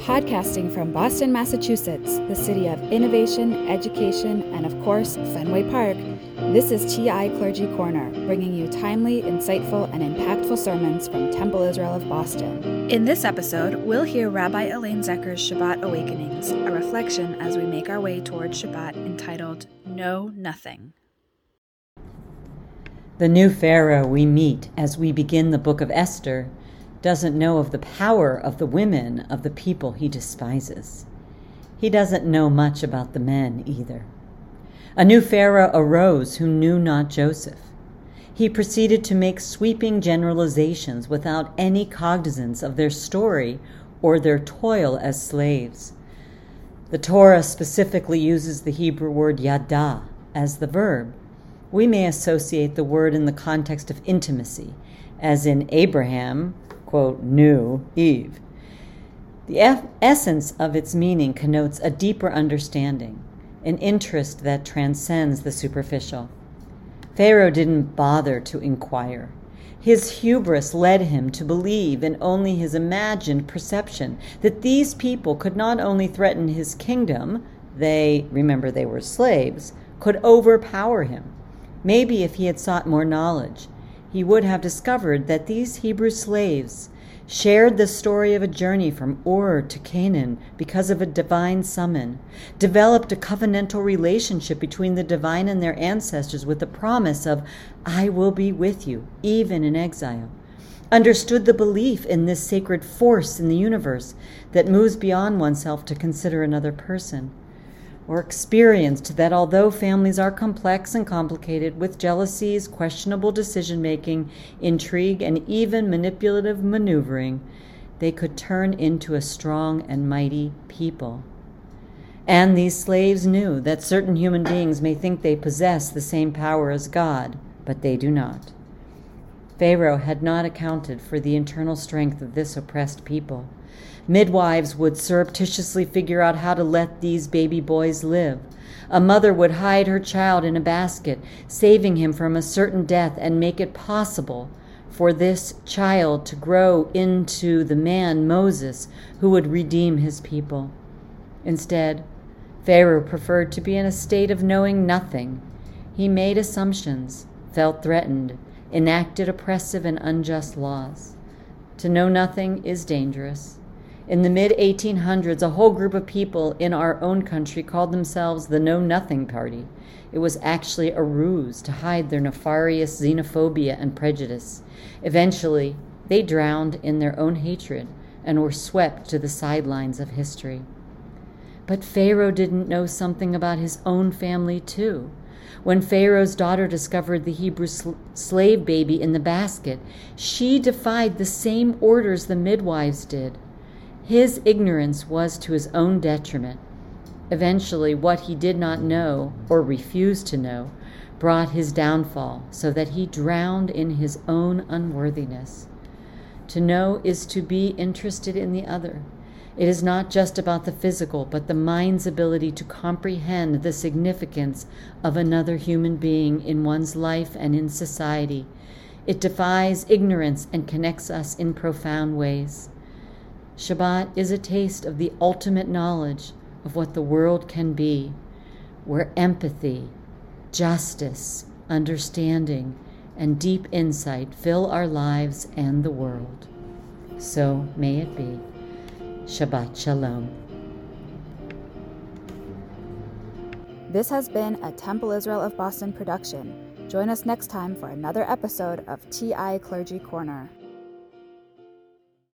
Podcasting from Boston, Massachusetts, the city of innovation, education, and of course, Fenway Park, this is TI Clergy Corner, bringing you timely, insightful, and impactful sermons from Temple Israel of Boston. In this episode, we'll hear Rabbi Elaine Zecher's Shabbat Awakenings, a reflection as we make our way toward Shabbat entitled Know Nothing. The new Pharaoh we meet as we begin the book of Esther doesn't know of the power of the women of the people he despises. He doesn't know much about the men either. A new Pharaoh arose who knew not Joseph. He proceeded to make sweeping generalizations without any cognizance of their story or their toil as slaves. The Torah specifically uses the Hebrew word yada as the verb. We may associate the word in the context of intimacy, as in Abraham quote, knew Eve. The essence of its meaning connotes a deeper understanding, an interest that transcends the superficial. Pharaoh didn't bother to inquire. His hubris led him to believe in only his imagined perception that these people could not only threaten his kingdom, they, remember, they were slaves, could overpower him. Maybe if he had sought more knowledge, he would have discovered that these Hebrew slaves shared the story of a journey from Ur to Canaan because of a divine summon, developed a covenantal relationship between the divine and their ancestors with the promise of, I will be with you, even in exile, understood the belief in this sacred force in the universe that moves beyond oneself to consider another person or experienced that although families are complex and complicated with jealousies, questionable decision making, intrigue, and even manipulative maneuvering, they could turn into a strong and mighty people. And these slaves knew that certain human beings may think they possess the same power as God, but they do not. Pharaoh had not accounted for the internal strength of this oppressed people. Midwives would surreptitiously figure out how to let these baby boys live. A mother would hide her child in a basket, saving him from a certain death, and make it possible for this child to grow into the man, Moses, who would redeem his people. Instead, Pharaoh preferred to be in a state of knowing nothing. He made assumptions, felt threatened, enacted oppressive and unjust laws. To know nothing is dangerous. In the mid 1800s, a whole group of people in our own country called themselves the Know Nothing Party. It was actually a ruse to hide their nefarious xenophobia and prejudice. Eventually, they drowned in their own hatred and were swept to the sidelines of history. But Pharaoh didn't know something about his own family, too. When Pharaoh's daughter discovered the Hebrew sl- slave baby in the basket, she defied the same orders the midwives did. His ignorance was to his own detriment. Eventually, what he did not know, or refused to know, brought his downfall, so that he drowned in his own unworthiness. To know is to be interested in the other. It is not just about the physical, but the mind's ability to comprehend the significance of another human being in one's life and in society. It defies ignorance and connects us in profound ways. Shabbat is a taste of the ultimate knowledge of what the world can be, where empathy, justice, understanding, and deep insight fill our lives and the world. So may it be. Shabbat Shalom. This has been a Temple Israel of Boston production. Join us next time for another episode of TI Clergy Corner.